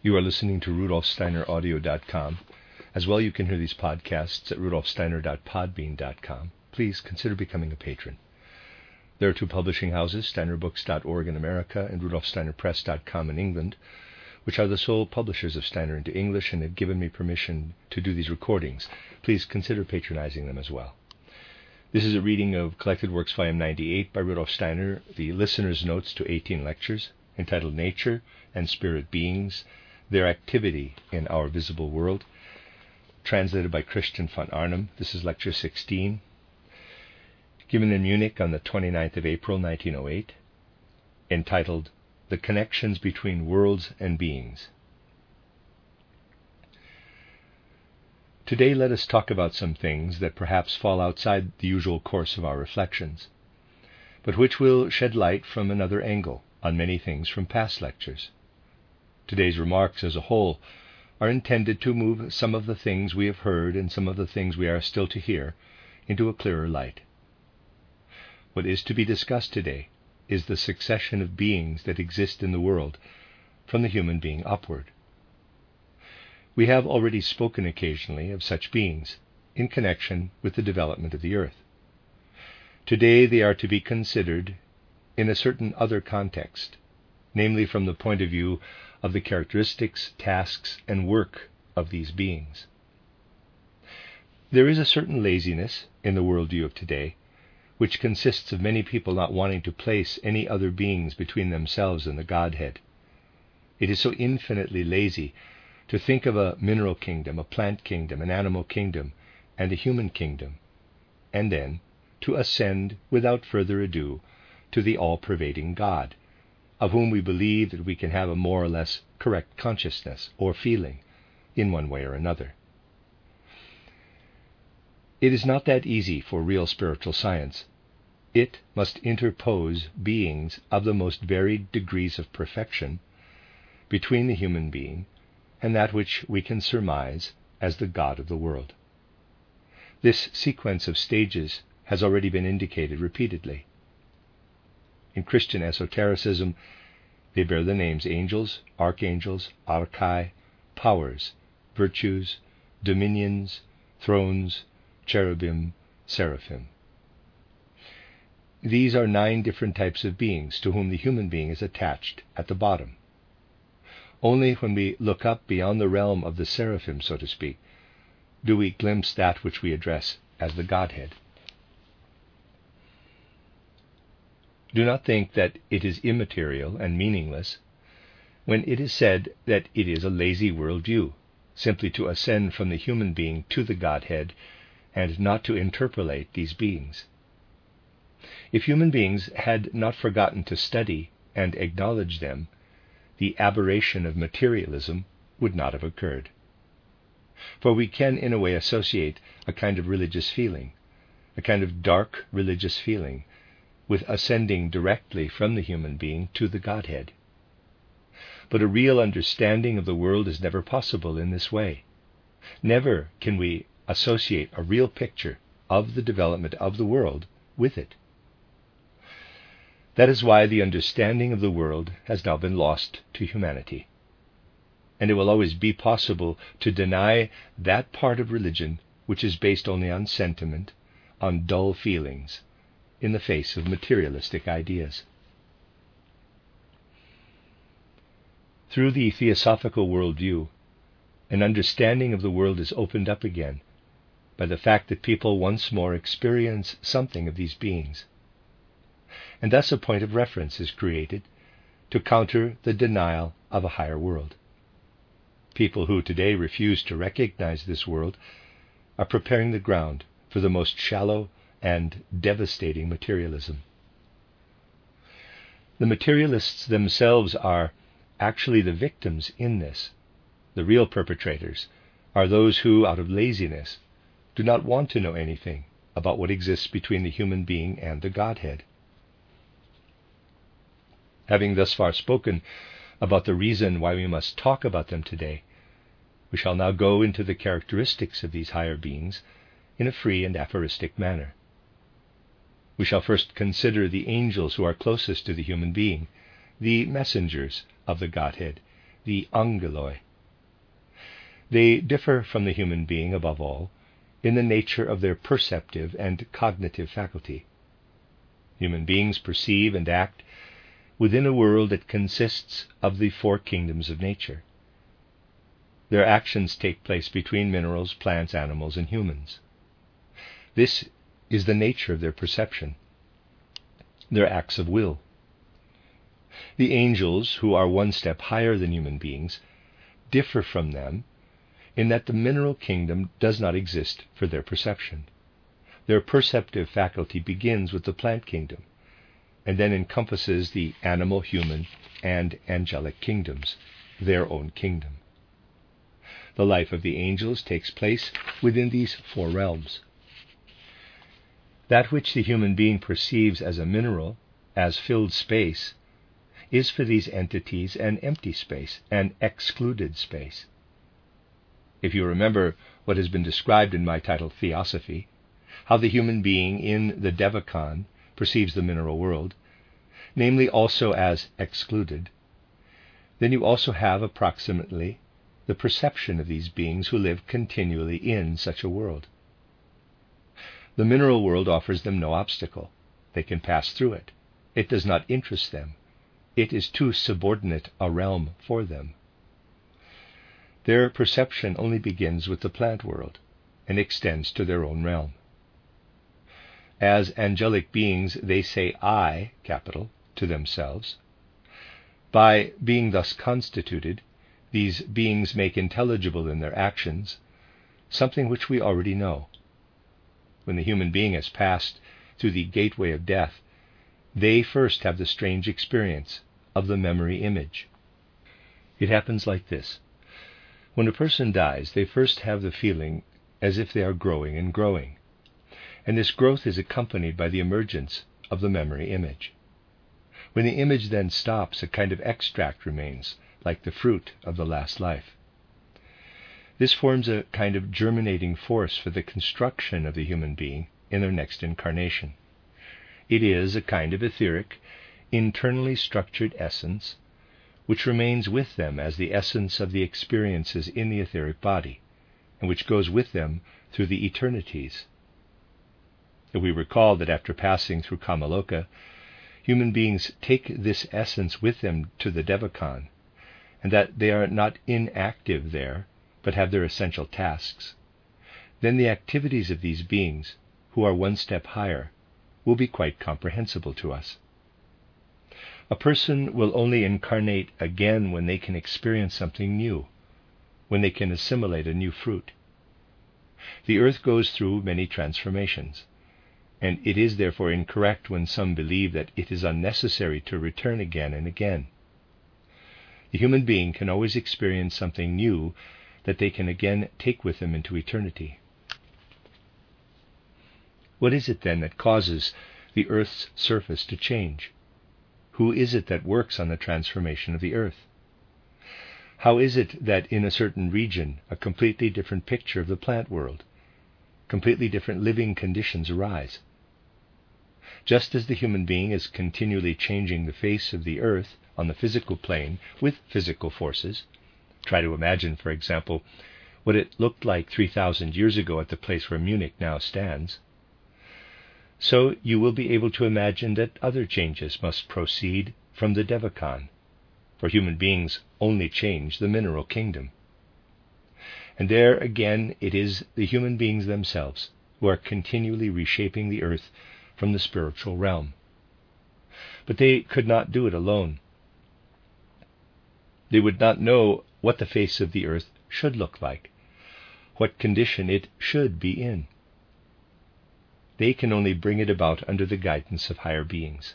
You are listening to rudolfsteineraudio.com. As well, you can hear these podcasts at rudolfsteiner.podbean.com. Please consider becoming a patron. There are two publishing houses, steinerbooks.org in America and rudolfsteinerpress.com in England, which are the sole publishers of Steiner into English and have given me permission to do these recordings. Please consider patronizing them as well. This is a reading of Collected Works, Volume 98 by Rudolf Steiner, the listener's notes to 18 lectures, entitled Nature and Spirit Beings, Their Activity in Our Visible World, translated by Christian von Arnim. This is Lecture 16 given in Munich on the 29th of April 1908, entitled The Connections Between Worlds and Beings. Today, let us talk about some things that perhaps fall outside the usual course of our reflections, but which will shed light from another angle on many things from past lectures. Today's remarks as a whole are intended to move some of the things we have heard and some of the things we are still to hear into a clearer light. What is to be discussed today is the succession of beings that exist in the world, from the human being upward. We have already spoken occasionally of such beings in connection with the development of the earth. Today they are to be considered in a certain other context, namely from the point of view of the characteristics, tasks, and work of these beings. There is a certain laziness in the worldview of today which consists of many people not wanting to place any other beings between themselves and the Godhead. It is so infinitely lazy to think of a mineral kingdom, a plant kingdom, an animal kingdom, and a human kingdom, and then to ascend without further ado to the all pervading God, of whom we believe that we can have a more or less correct consciousness or feeling in one way or another. It is not that easy for real spiritual science. It must interpose beings of the most varied degrees of perfection between the human being and that which we can surmise as the God of the world. This sequence of stages has already been indicated repeatedly. In Christian esotericism, they bear the names angels, archangels, archai, powers, virtues, dominions, thrones, cherubim, seraphim. These are nine different types of beings to whom the human being is attached at the bottom. Only when we look up beyond the realm of the seraphim, so to speak, do we glimpse that which we address as the Godhead. Do not think that it is immaterial and meaningless when it is said that it is a lazy world view, simply to ascend from the human being to the Godhead and not to interpolate these beings. If human beings had not forgotten to study and acknowledge them, the aberration of materialism would not have occurred. For we can, in a way, associate a kind of religious feeling, a kind of dark religious feeling, with ascending directly from the human being to the Godhead. But a real understanding of the world is never possible in this way. Never can we associate a real picture of the development of the world with it. That is why the understanding of the world has now been lost to humanity. And it will always be possible to deny that part of religion which is based only on sentiment, on dull feelings, in the face of materialistic ideas. Through the theosophical worldview, an understanding of the world is opened up again by the fact that people once more experience something of these beings. And thus a point of reference is created to counter the denial of a higher world. People who today refuse to recognize this world are preparing the ground for the most shallow and devastating materialism. The materialists themselves are actually the victims in this. The real perpetrators are those who, out of laziness, do not want to know anything about what exists between the human being and the Godhead. Having thus far spoken about the reason why we must talk about them today, we shall now go into the characteristics of these higher beings in a free and aphoristic manner. We shall first consider the angels who are closest to the human being, the messengers of the Godhead, the angeloi. They differ from the human being, above all, in the nature of their perceptive and cognitive faculty. Human beings perceive and act within a world that consists of the four kingdoms of nature. Their actions take place between minerals, plants, animals, and humans. This is the nature of their perception, their acts of will. The angels, who are one step higher than human beings, differ from them in that the mineral kingdom does not exist for their perception. Their perceptive faculty begins with the plant kingdom and then encompasses the animal, human, and angelic kingdoms, their own kingdom. The life of the angels takes place within these four realms. That which the human being perceives as a mineral, as filled space, is for these entities an empty space, an excluded space. If you remember what has been described in my title, Theosophy, how the human being in the Devachan perceives the mineral world, namely also as excluded, then you also have approximately the perception of these beings who live continually in such a world. The mineral world offers them no obstacle. They can pass through it. It does not interest them. It is too subordinate a realm for them. Their perception only begins with the plant world and extends to their own realm. As angelic beings, they say I, capital, to themselves. By being thus constituted, these beings make intelligible in their actions something which we already know. When the human being has passed through the gateway of death, they first have the strange experience of the memory image. It happens like this. When a person dies, they first have the feeling as if they are growing and growing, and this growth is accompanied by the emergence of the memory image. When the image then stops, a kind of extract remains, like the fruit of the last life. This forms a kind of germinating force for the construction of the human being in their next incarnation. It is a kind of etheric, internally structured essence which remains with them as the essence of the experiences in the etheric body, and which goes with them through the eternities. If we recall that after passing through Kamaloka, human beings take this essence with them to the Devachan, and that they are not inactive there, but have their essential tasks, then the activities of these beings, who are one step higher, will be quite comprehensible to us. A person will only incarnate again when they can experience something new, when they can assimilate a new fruit. The earth goes through many transformations, and it is therefore incorrect when some believe that it is unnecessary to return again and again. The human being can always experience something new that they can again take with them into eternity. What is it then that causes the earth's surface to change? Who is it that works on the transformation of the earth? How is it that in a certain region a completely different picture of the plant world, completely different living conditions arise? Just as the human being is continually changing the face of the earth on the physical plane with physical forces. Try to imagine, for example, what it looked like 3,000 years ago at the place where Munich now stands. So you will be able to imagine that other changes must proceed from the Devachan, for human beings only change the mineral kingdom. And there again it is the human beings themselves who are continually reshaping the earth from the spiritual realm. But they could not do it alone. They would not know what the face of the earth should look like, what condition it should be in. They can only bring it about under the guidance of higher beings.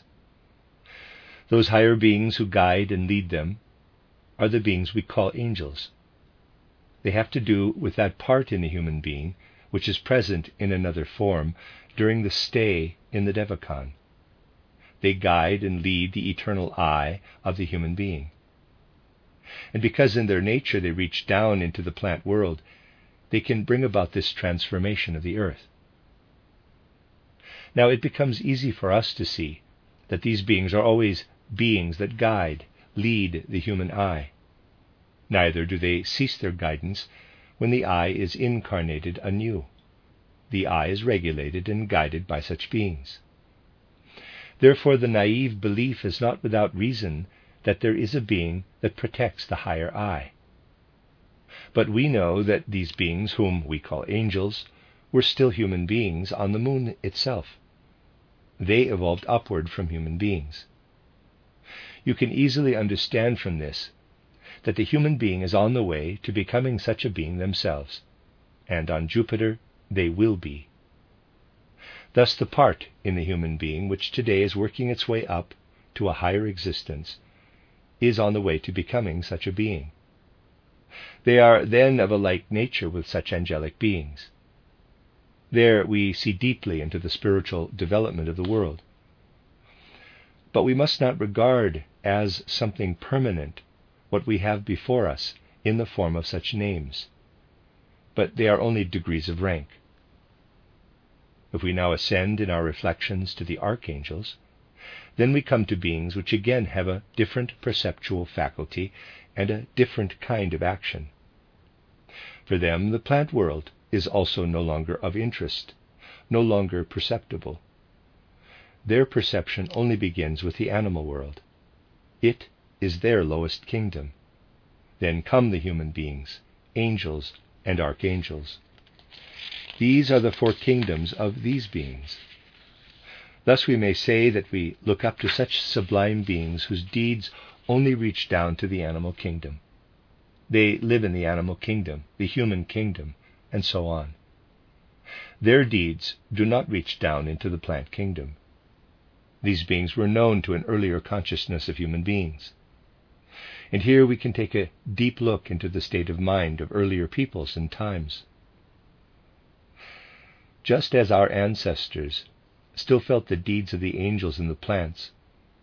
Those higher beings who guide and lead them are the beings we call angels. They have to do with that part in the human being which is present in another form during the stay in the Devachan. They guide and lead the eternal I of the human being. And because in their nature they reach down into the plant world, they can bring about this transformation of the earth. Now it becomes easy for us to see that these beings are always beings that guide, lead the human I. neither do they cease their guidance when the I is incarnated anew. The I is regulated and guided by such beings. Therefore, the naive belief is not without reason that there is a being that protects the higher I. But we know that these beings, whom we call angels, were still human beings on the moon itself. They evolved upward from human beings. You can easily understand from this that the human being is on the way to becoming such a being themselves, and on Jupiter they will be. Thus, the part in the human being which today is working its way up to a higher existence is on the way to becoming such a being. They are then of a like nature with such angelic beings. There we see deeply into the spiritual development of the world. But we must not regard as something permanent what we have before us in the form of such names, but they are only degrees of rank. If we now ascend in our reflections to the archangels, then we come to beings which again have a different perceptual faculty and a different kind of action. For them, the plant world is also no longer of interest, no longer perceptible. Their perception only begins with the animal world. It is their lowest kingdom. Then come the human beings, angels, and archangels. These are the four kingdoms of these beings. Thus we may say that we look up to such sublime beings whose deeds only reach down to the animal kingdom. They live in the animal kingdom, the human kingdom, and so on. Their deeds do not reach down into the plant kingdom. These beings were known to an earlier consciousness of human beings. And here we can take a deep look into the state of mind of earlier peoples and times. Just as our ancestors still felt the deeds of the angels in the plants,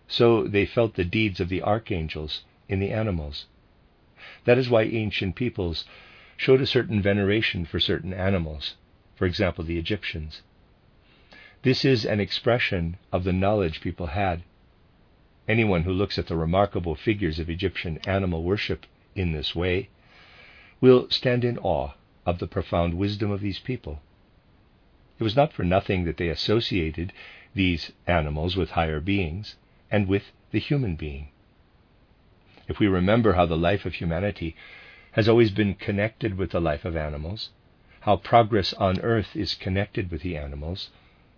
so they felt the deeds of the archangels in the animals. That is why ancient peoples showed a certain veneration for certain animals, for example, the Egyptians. This is an expression of the knowledge people had Anyone who looks at the remarkable figures of Egyptian animal worship in this way will stand in awe of the profound wisdom of these people. It was not for nothing that they associated these animals with higher beings and with the human being. If we remember how the life of humanity has always been connected with the life of animals, how progress on earth is connected with the animals,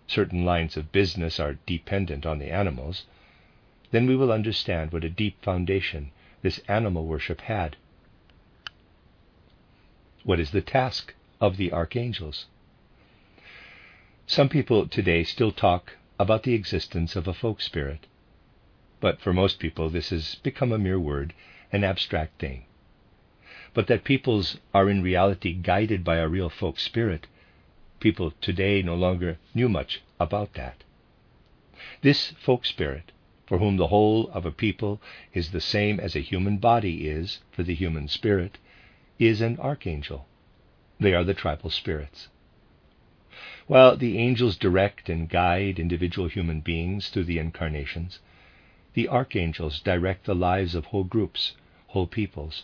certain lines of business are dependent on the animals, then we will understand what a deep foundation this animal worship had. What is the task of the archangels? Some people today still talk about the existence of a folk spirit, but for most people this has become a mere word, an abstract thing. But that peoples are in reality guided by a real folk spirit, people today no longer knew much about that. This folk spirit for whom the whole of a people is the same as a human body is for the human spirit, is an archangel. They are the tribal spirits. While the angels direct and guide individual human beings through the incarnations, the archangels direct the lives of whole groups, whole peoples.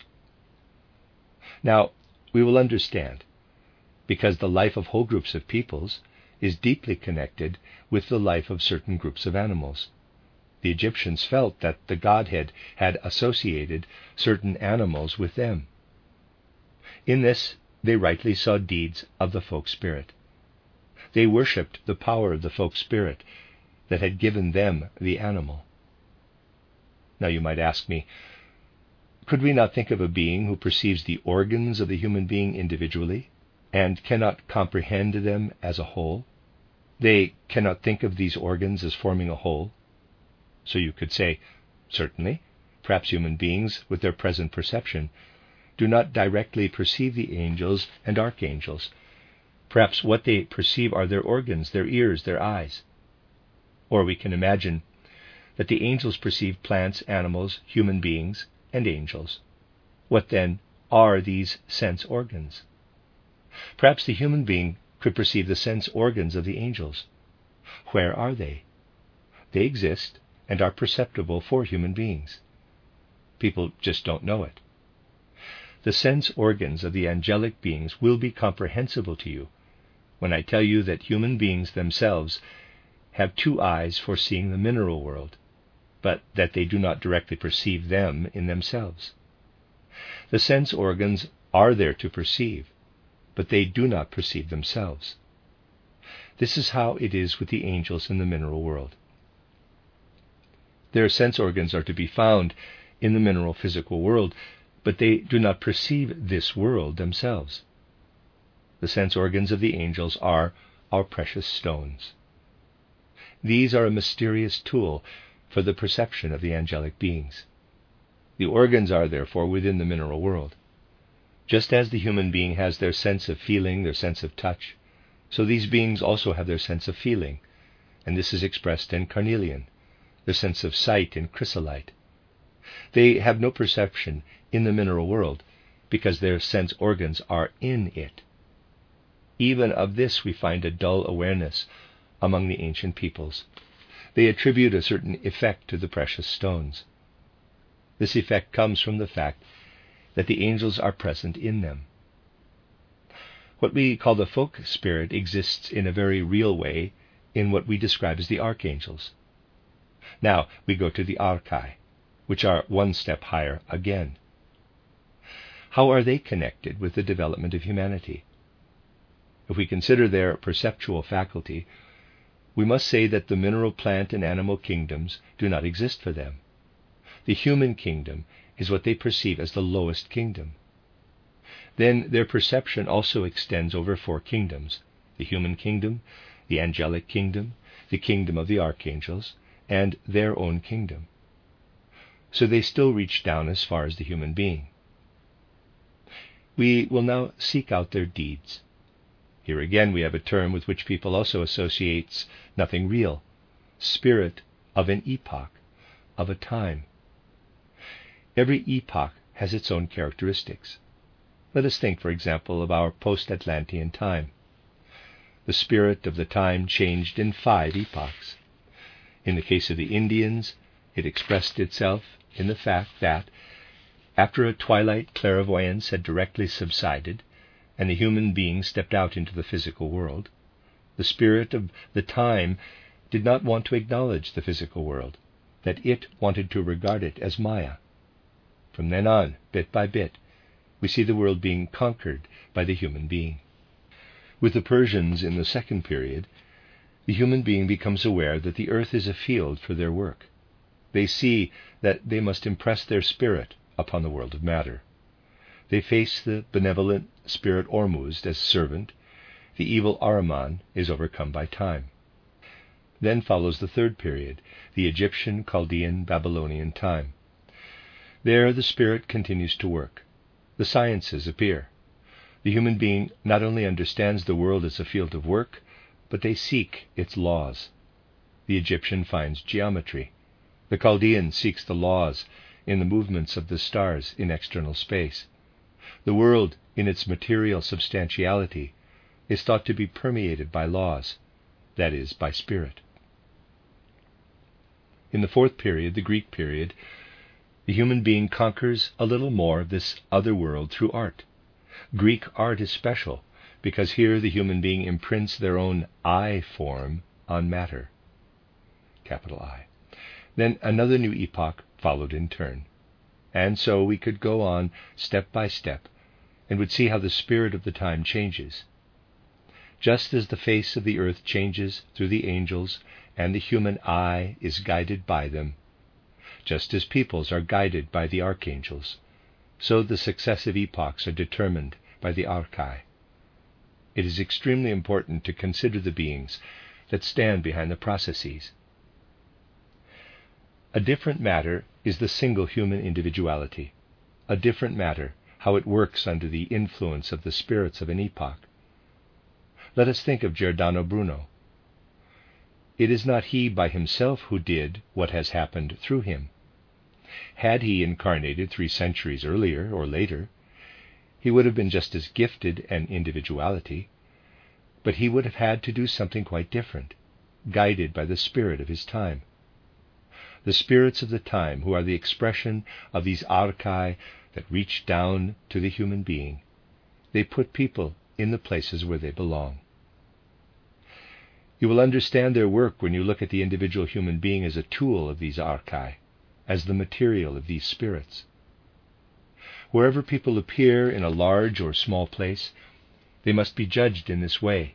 Now, we will understand, because the life of whole groups of peoples is deeply connected with the life of certain groups of animals the Egyptians felt that the Godhead had associated certain animals with them. In this, they rightly saw deeds of the folk spirit. They worshipped the power of the folk spirit that had given them the animal. Now you might ask me, could we not think of a being who perceives the organs of the human being individually and cannot comprehend them as a whole? They cannot think of these organs as forming a whole. So you could say, certainly, perhaps human beings, with their present perception, do not directly perceive the angels and archangels. Perhaps what they perceive are their organs, their ears, their eyes. Or we can imagine that the angels perceive plants, animals, human beings, and angels. What then are these sense organs? Perhaps the human being could perceive the sense organs of the angels. Where are they? They exist, and are perceptible for human beings. People just don't know it. the sense organs of the angelic beings will be comprehensible to you when I tell you that human beings themselves have two eyes for seeing the mineral world, but that they do not directly perceive them in themselves. The sense organs are there to perceive, but they do not perceive themselves. This is how it is with the angels in the mineral world. Their sense organs are to be found in the mineral physical world, but they do not perceive this world themselves. The sense organs of the angels are our precious stones. These are a mysterious tool for the perception of the angelic beings. The organs are, therefore, within the mineral world. Just as the human being has their sense of feeling, their sense of touch, so these beings also have their sense of feeling, and this is expressed in carnelian, their sense of sight in chrysolite. They have no perception in the mineral world because their sense organs are in it. Even of this we find a dull awareness among the ancient peoples. They attribute a certain effect to the precious stones. This effect comes from the fact that the angels are present in them. What we call the folk spirit exists in a very real way in what we describe as the archangels. Now we go to the archai, which are one step higher again. How are they connected with the development of humanity? If we consider their perceptual faculty, we must say that the mineral, plant, and animal kingdoms do not exist for them. The human kingdom is what they perceive as the lowest kingdom then their perception also extends over four kingdoms the human kingdom, the angelic kingdom, the kingdom of the archangels, and their own kingdom. So they still reach down as far as the human being. We will now seek out their deeds. Here again we have a term with which people also associates nothing real spirit of an epoch, of a time. Every epoch has its own characteristics. Let us think, for example, of our post Atlantean time. The spirit of the time changed in five epochs. In the case of the Indians, it expressed itself in the fact that, after a twilight clairvoyance had directly subsided, and the human being stepped out into the physical world, the spirit of the time did not want to acknowledge the physical world, that it wanted to regard it as Maya. From then on, bit by bit, we see the world being conquered by the human being. With the Persians in the second period, the human being becomes aware that the earth is a field for their work. They see that they must impress their spirit upon the world of matter. They face the benevolent spirit Ormuzd as servant. The evil Ahriman is overcome by time. Then follows the third period, the Egyptian, Chaldean, Babylonian time. There the spirit continues to work the sciences appear. The human being not only understands the world as a field of work, but they seek its laws. The Egyptian finds geometry. The Chaldean seeks the laws in the movements of the stars in external space. The world, in its material substantiality, is thought to be permeated by laws, that is, by spirit. In the fourth period, the Greek period, the human being conquers a little more of this other world through art. Greek art is special because here the human being imprints their own I form on matter. Capital I. Then another new epoch followed in turn. And so we could go on step by step and would see how the spirit of the time changes. Just as the face of the earth changes through the angels and the human I is guided by them, just as peoples are guided by the archangels, so the successive epochs are determined by the archai. It is extremely important to consider the beings that stand behind the processes. A different matter is the single human individuality. A different matter how it works under the influence of the spirits of an epoch. Let us think of Giordano Bruno. It is not he by himself who did what has happened through him. Had he incarnated three centuries earlier or later, he would have been just as gifted an individuality, but he would have had to do something quite different, guided by the spirit of his time. The spirits of the time who are the expression of these archai that reach down to the human being. They put people in the places where they belong. You will understand their work when you look at the individual human being as a tool of these archai, as the material of these spirits. Wherever people appear in a large or small place, they must be judged in this way.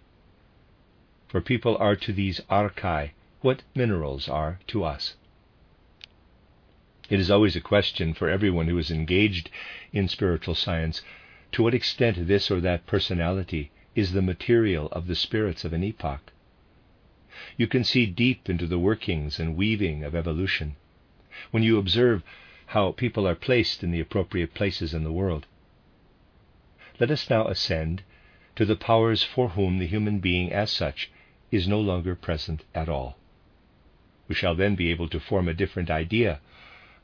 For people are to these archai what minerals are to us. It is always a question for everyone who is engaged in spiritual science to what extent this or that personality is the material of the spirits of an epoch. You can see deep into the workings and weaving of evolution when you observe how people are placed in the appropriate places in the world. Let us now ascend to the powers for whom the human being as such is no longer present at all. We shall then be able to form a different idea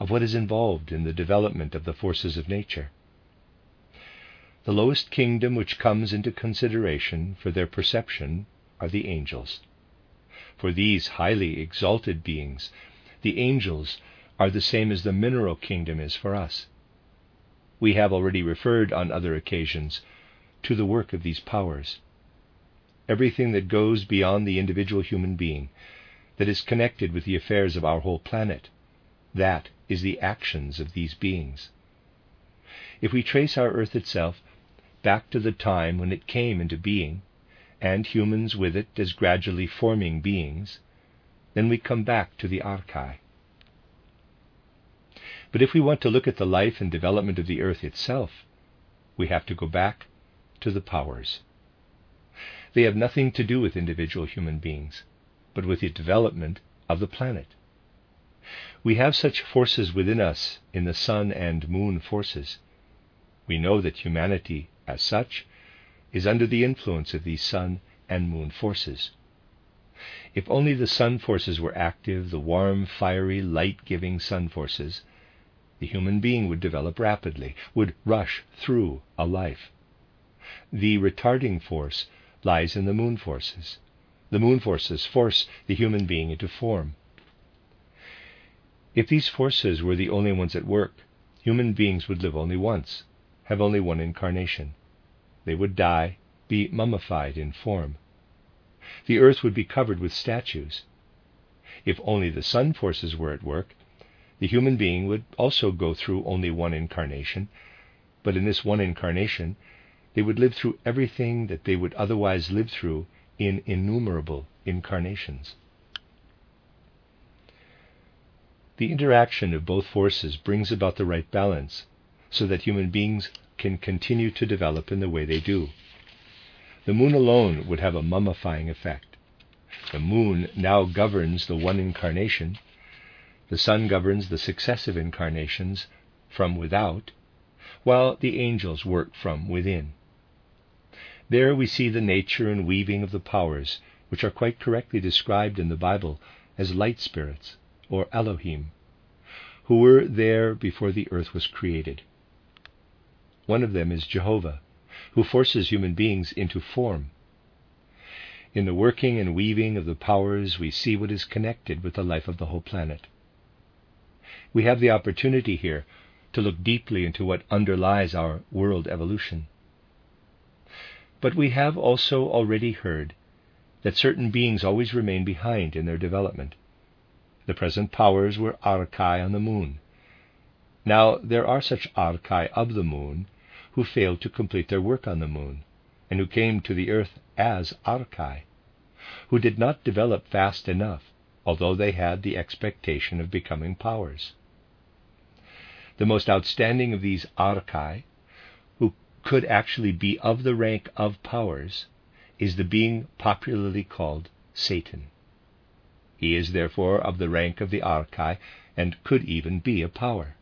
of what is involved in the development of the forces of nature. The lowest kingdom which comes into consideration for their perception are the angels. For these highly exalted beings, the angels are the same as the mineral kingdom is for us. We have already referred on other occasions to the work of these powers. Everything that goes beyond the individual human being, that is connected with the affairs of our whole planet, that is the actions of these beings. If we trace our earth itself back to the time when it came into being, and humans with it as gradually forming beings, then we come back to the archai. But if we want to look at the life and development of the earth itself, we have to go back to the powers. They have nothing to do with individual human beings, but with the development of the planet. We have such forces within us in the sun and moon forces. We know that humanity, as such, is under the influence of these sun and moon forces. If only the sun forces were active, the warm, fiery, light giving sun forces, the human being would develop rapidly, would rush through a life. The retarding force lies in the moon forces. The moon forces force the human being into form. If these forces were the only ones at work, human beings would live only once, have only one incarnation. They would die, be mummified in form. The earth would be covered with statues. If only the sun forces were at work, the human being would also go through only one incarnation, but in this one incarnation, they would live through everything that they would otherwise live through in innumerable incarnations. The interaction of both forces brings about the right balance so that human beings can continue to develop in the way they do. The moon alone would have a mummifying effect. The moon now governs the one incarnation, the sun governs the successive incarnations from without, while the angels work from within. There we see the nature and weaving of the powers, which are quite correctly described in the Bible as light spirits, or Elohim, who were there before the earth was created. One of them is Jehovah, who forces human beings into form. In the working and weaving of the powers, we see what is connected with the life of the whole planet. We have the opportunity here to look deeply into what underlies our world evolution. But we have also already heard that certain beings always remain behind in their development. The present powers were archai on the moon. Now there are such archai of the moon who failed to complete their work on the moon, and who came to the earth as archai, who did not develop fast enough, although they had the expectation of becoming powers. The most outstanding of these archai, who could actually be of the rank of powers, is the being popularly called Satan. He is therefore of the rank of the archai and could even be a power.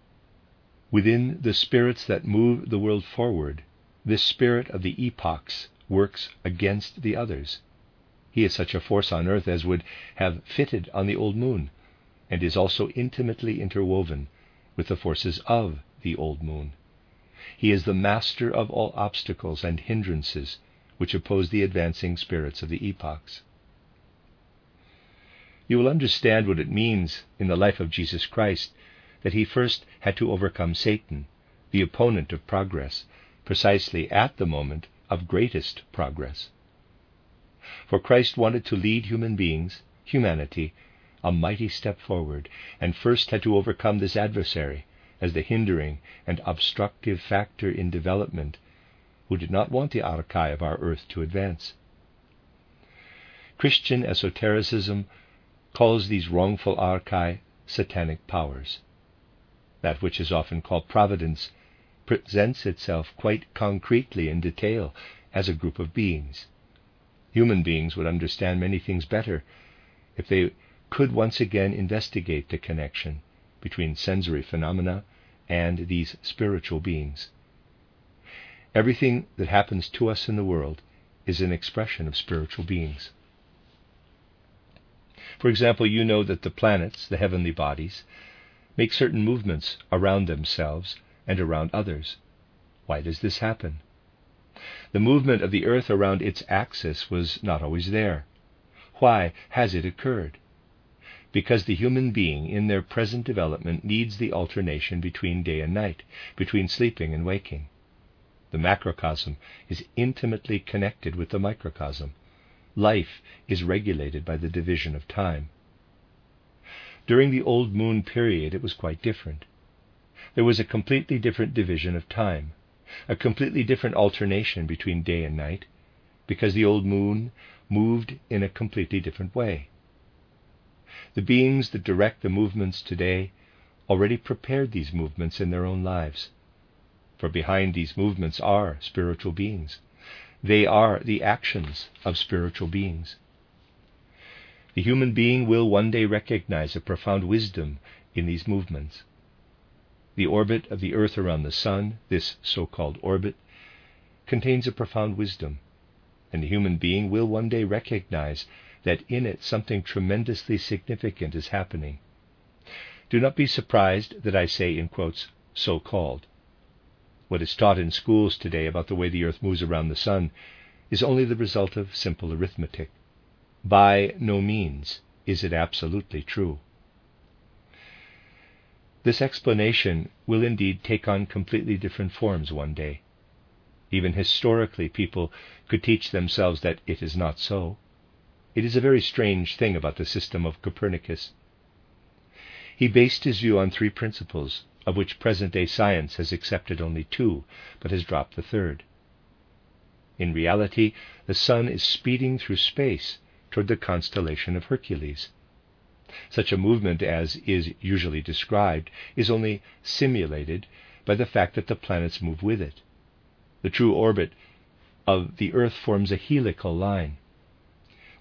Within the spirits that move the world forward, this spirit of the epochs works against the others. He is such a force on earth as would have fitted on the old moon, and is also intimately interwoven with the forces of the old moon. He is the master of all obstacles and hindrances which oppose the advancing spirits of the epochs. You will understand what it means in the life of Jesus Christ that he first had to overcome Satan, the opponent of progress, precisely at the moment of greatest progress. For Christ wanted to lead human beings, humanity, a mighty step forward, and first had to overcome this adversary as the hindering and obstructive factor in development who did not want the archai of our earth to advance. Christian esotericism calls these wrongful archai satanic powers. That which is often called providence presents itself quite concretely in detail as a group of beings. Human beings would understand many things better if they could once again investigate the connection between sensory phenomena and these spiritual beings. Everything that happens to us in the world is an expression of spiritual beings. For example, you know that the planets, the heavenly bodies, make certain movements around themselves and around others. Why does this happen? The movement of the Earth around its axis was not always there. Why has it occurred? Because the human being, in their present development, needs the alternation between day and night, between sleeping and waking. The macrocosm is intimately connected with the microcosm. Life is regulated by the division of time. During the old moon period, it was quite different. There was a completely different division of time, a completely different alternation between day and night, because the old moon moved in a completely different way. The beings that direct the movements today already prepared these movements in their own lives for behind these movements are spiritual beings. They are the actions of spiritual beings. The human being will one day recognize a profound wisdom in these movements. The orbit of the Earth around the Sun, this so called orbit, contains a profound wisdom, and the human being will one day recognize that in it something tremendously significant is happening. Do not be surprised that I say, in quotes, so called. What is taught in schools today about the way the earth moves around the sun is only the result of simple arithmetic. By no means is it absolutely true. This explanation will indeed take on completely different forms one day. Even historically, people could teach themselves that it is not so. It is a very strange thing about the system of Copernicus. He based his view on three principles of which present day science has accepted only two, but has dropped the third. In reality, the Sun is speeding through space toward the constellation of Hercules. Such a movement as is usually described is only simulated by the fact that the planets move with it. The true orbit of the Earth forms a helical line.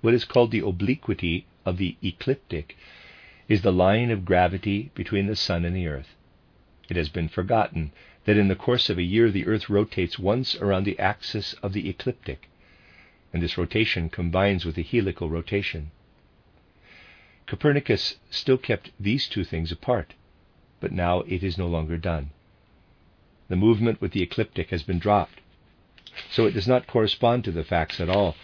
What is called the obliquity of the ecliptic is the line of gravity between the Sun and the Earth. It has been forgotten that in the course of a year the Earth rotates once around the axis of the ecliptic, and this rotation combines with the helical rotation. Copernicus still kept these two things apart, but now it is no longer done. The movement with the ecliptic has been dropped, so it does not correspond to the facts at all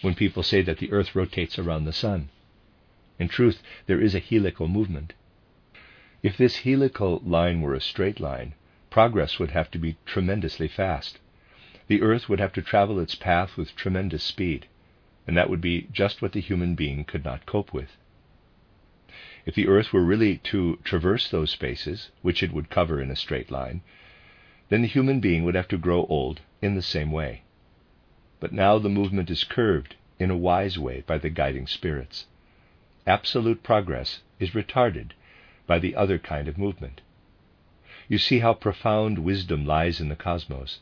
when people say that the Earth rotates around the Sun. In truth, there is a helical movement. If this helical line were a straight line, progress would have to be tremendously fast. The Earth would have to travel its path with tremendous speed, and that would be just what the human being could not cope with. If the Earth were really to traverse those spaces, which it would cover in a straight line, then the human being would have to grow old in the same way. But now the movement is curved in a wise way by the guiding spirits. Absolute progress is retarded by the other kind of movement. You see how profound wisdom lies in the cosmos.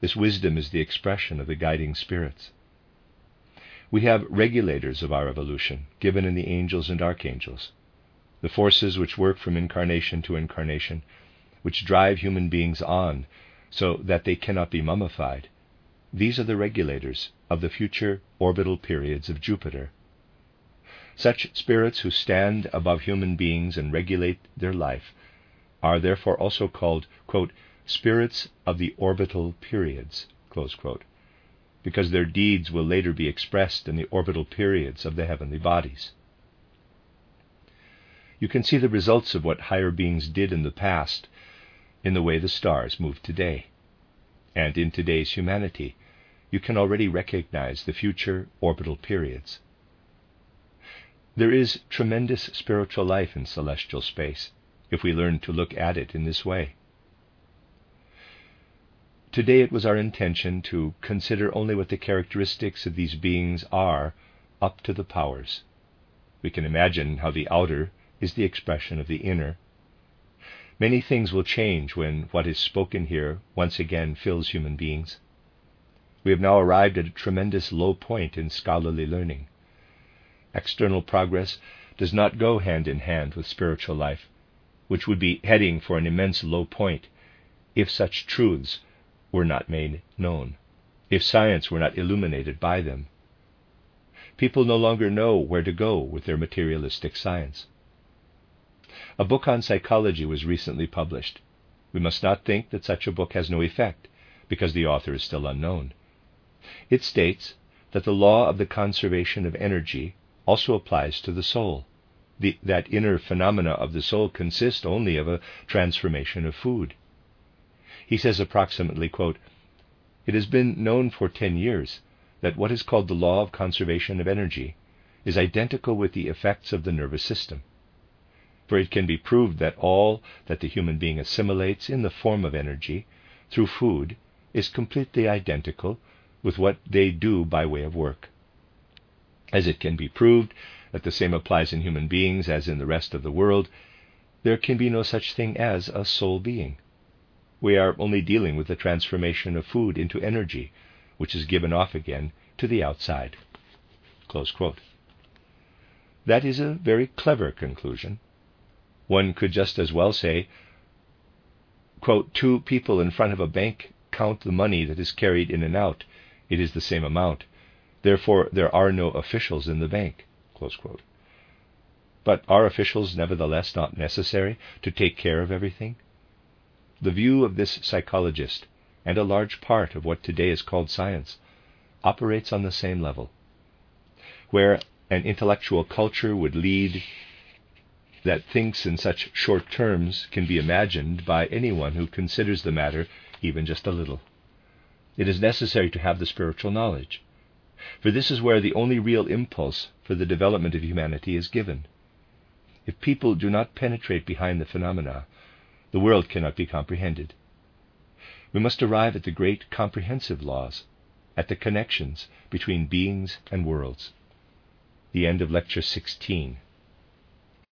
This wisdom is the expression of the guiding spirits. We have regulators of our evolution, given in the angels and archangels, the forces which work from incarnation to incarnation, which drive human beings on so that they cannot be mummified. These are the regulators of the future orbital periods of Jupiter. Such spirits who stand above human beings and regulate their life are therefore also called, quote, spirits of the orbital periods, quote, because their deeds will later be expressed in the orbital periods of the heavenly bodies. you can see the results of what higher beings did in the past in the way the stars move today. And in today's humanity, you can already recognize the future orbital periods. There is tremendous spiritual life in celestial space if we learn to look at it in this way. Today it was our intention to consider only what the characteristics of these beings are up to the powers. We can imagine how the outer is the expression of the inner. Many things will change when what is spoken here once again fills human beings. We have now arrived at a tremendous low point in scholarly learning. External progress does not go hand in hand with spiritual life, which would be heading for an immense low point if such truths were not made known, if science were not illuminated by them. People no longer know where to go with their materialistic science. A book on psychology was recently published. We must not think that such a book has no effect, because the author is still unknown. It states that the law of the conservation of energy also applies to the soul. The, that inner phenomena of the soul consist only of a transformation of food. He says approximately, quote, It has been known for 10 years that what is called the law of conservation of energy is identical with the effects of the nervous system. For it can be proved that all that the human being assimilates in the form of energy through food is completely identical with what they do by way of work. As it can be proved that the same applies in human beings as in the rest of the world, there can be no such thing as a soul being. We are only dealing with the transformation of food into energy, which is given off again to the outside. That is a very clever conclusion. One could just as well say, quote, two people in front of a bank count the money that is carried in and out. It is the same amount. Therefore, there are no officials in the bank. But are officials nevertheless not necessary to take care of everything? The view of this psychologist, and a large part of what today is called science, operates on the same level. Where an intellectual culture would lead that thinks in such short terms can be imagined by anyone who considers the matter even just a little. It is necessary to have the spiritual knowledge, for this is where the only real impulse for the development of humanity is given. If people do not penetrate behind the phenomena, the world cannot be comprehended. We must arrive at the great comprehensive laws, at the connections between beings and worlds. The end of Lecture 16.